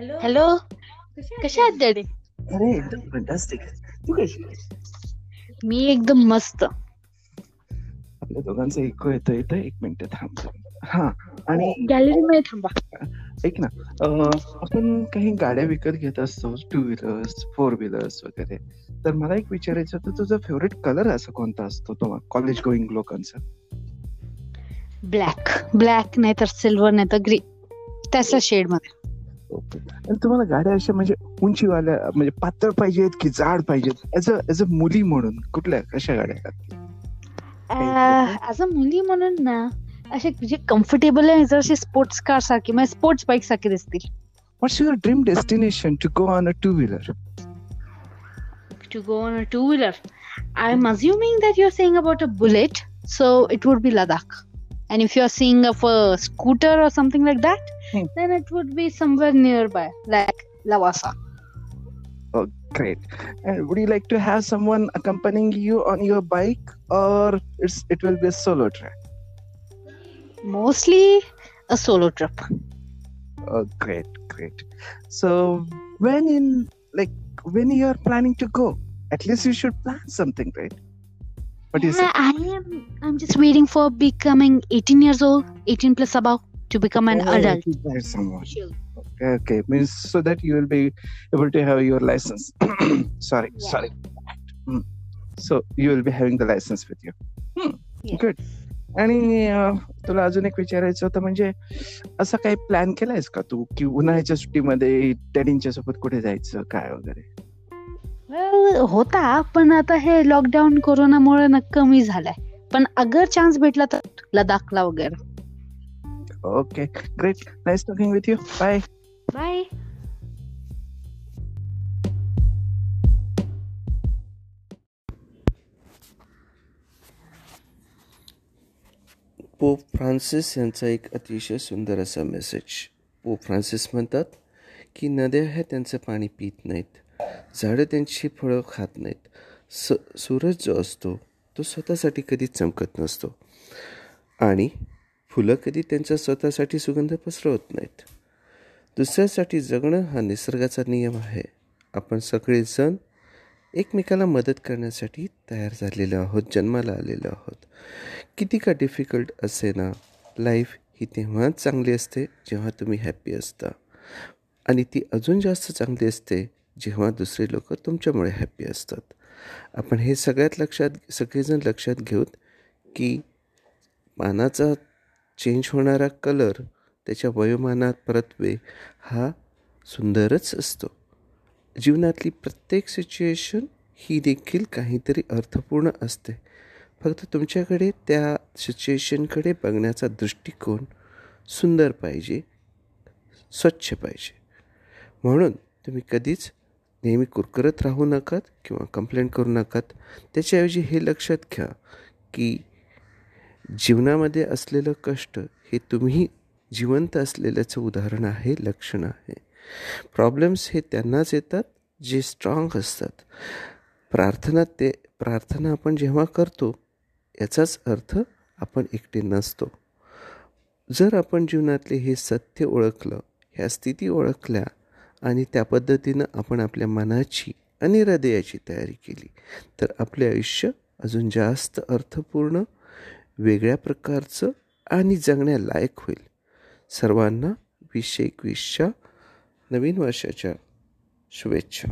Hello? कशा आहात daddy? अरे एकदम फंटास्टिक तू कशी मी एकदम मस्त. आपल्या दोघांचा इको येतो येतं. एक मिनिट थांब. हा आणि गॅलरी मध्ये थांबा. ऐक ना अं, आपण काही गाड्या विकत घेत असतो टू व्हीलर्स फोर व्हीलर्स वगैरे. तर मला एक विचारायचं होतं तुझा फेवरेट कलर असा कोणता असतो तो कॉलेज गोईंग लोकांचा? ब्लॅक ब्लॅक नाही तर सिल्वर नाही तर ग्रे त्याच्या शेडमध्ये. ओके आणि तुम्हाला गाड्या अशा म्हणजे उंचीवाल्या म्हणजे पातळ पाहिजेत की जाड पाहिजेत ऍज अ ऍज अ मुली म्हणून कुठल्या कशा गाड्या ऍज अ मुली म्हणून ना असे जे कम्फर्टेबल आहे जर स्पोर्ट्स कार सारखी म्हणजे स्पोर्ट्स बाईक सारखी दिसतील. What's your dream destination to go on a two wheeler to go on a two wheeler. I'm assuming that you're saying about a bullet, so it would be Ladakh. And if you're seeing of a scooter or something like that, Hmm. then it would be somewhere nearby, like Lavasa. Oh, great. And would you like to have someone accompanying you on your bike, or it's it will be a solo trip? Mostly a solo trip. Oh, great, great. So when in like when you are planning to go, at least you should plan something, right? What do you say? Yeah, I am. I'm just waiting for becoming 18 years old, 18 plus above, to become an Oh, adult. buy someone. Okay, okay. Means so that you will be able to have your license. sorry, Yeah. sorry. Hmm. So you will be having the license with you. Hmm. Yes. Good. आणि तुला अजून एक विचारायचं होतं म्हणजे असा काही plan केलायस का तू की उन्हाळ्याच्या सुट्टीमध्ये डॅडींच्या सोबत कुठे जायचं काय वगैरे Well, होता पण आता हे लॉकडाऊन कोरोनामुळे कमी झालाय पण अगर चान्स भेटला तर लडाखला वगैरे okay great nice talking with you bye bye pope Francis यांचा एक अतिशय सुंदर असा मेसेज पोप फ्रान्सिस म्हणतात की नद्या ह्या त्यांचं पाणी पित नाहीत. झाडं त्यांची फळं खात नाहीत. स सूरज जो असतो तो स्वतःसाठी कधीच चमकत नसतो. आणि फुलं कधी त्यांच्या स्वतःसाठी सुगंध पसरवत नाहीत. दुसऱ्यासाठी जगणं हा निसर्गाचा नियम आहे. आपण सगळेजण एकमेकाला मदत करण्यासाठी तयार झालेलो आहोत जन्माला आलेलो आहोत. किती का डिफिकल्ट असे ना लाईफ ही तेव्हाच चांगली असते जेव्हा तुम्ही हॅप्पी असता. आणि ती अजून जास्त चांगली असते जेव्हा दुसरे लोक तुमच्यामुळे हॅप्पी असतात. आपण हे सगळ्यात लक्षात सगळेजण लक्षात घेऊत की पानाचा चेंज होणारा कलर त्याच्या वयोमानात परत्वे हा सुंदरच असतो. जीवनातली प्रत्येक सिच्युएशन ही देखील काहीतरी अर्थपूर्ण असते. फक्त तुमच्याकडे त्या सिच्युएशनकडे बघण्याचा दृष्टिकोन सुंदर पाहिजे स्वच्छ पाहिजे. म्हणून तुम्ही कधीच नेहमी कुरकुरत राहू नकात किंवा कंप्लेंट करू नकात. त्याच्याऐवजी हे लक्षात घ्या की जीवनामध्ये असलेलं कष्ट हे तुम्ही जिवंत असलेल्याचं उदाहरण आहे लक्षण आहे. प्रॉब्लेम्स हे त्यांनाच येतात जे स्ट्रॉंग असतात. प्रार्थना ते प्रार्थना आपण जेव्हा करतो याचाच अर्थ आपण एकटे नसतो. जर आपण जीवनातले हे सत्य ओळखलं ह्या स्थिती ओळखल्या आणि त्या पद्धतीनं आपण आपल्या मनाची आणि हृदयाची तयारी केली तर आपले आयुष्य अजून जास्त अर्थपूर्ण वेगळ्या प्रकारचं आणि जगण्यालायक होईल. सर्वांना वीसशे एकवीसच्या नवीन वर्षाच्या शुभेच्छा.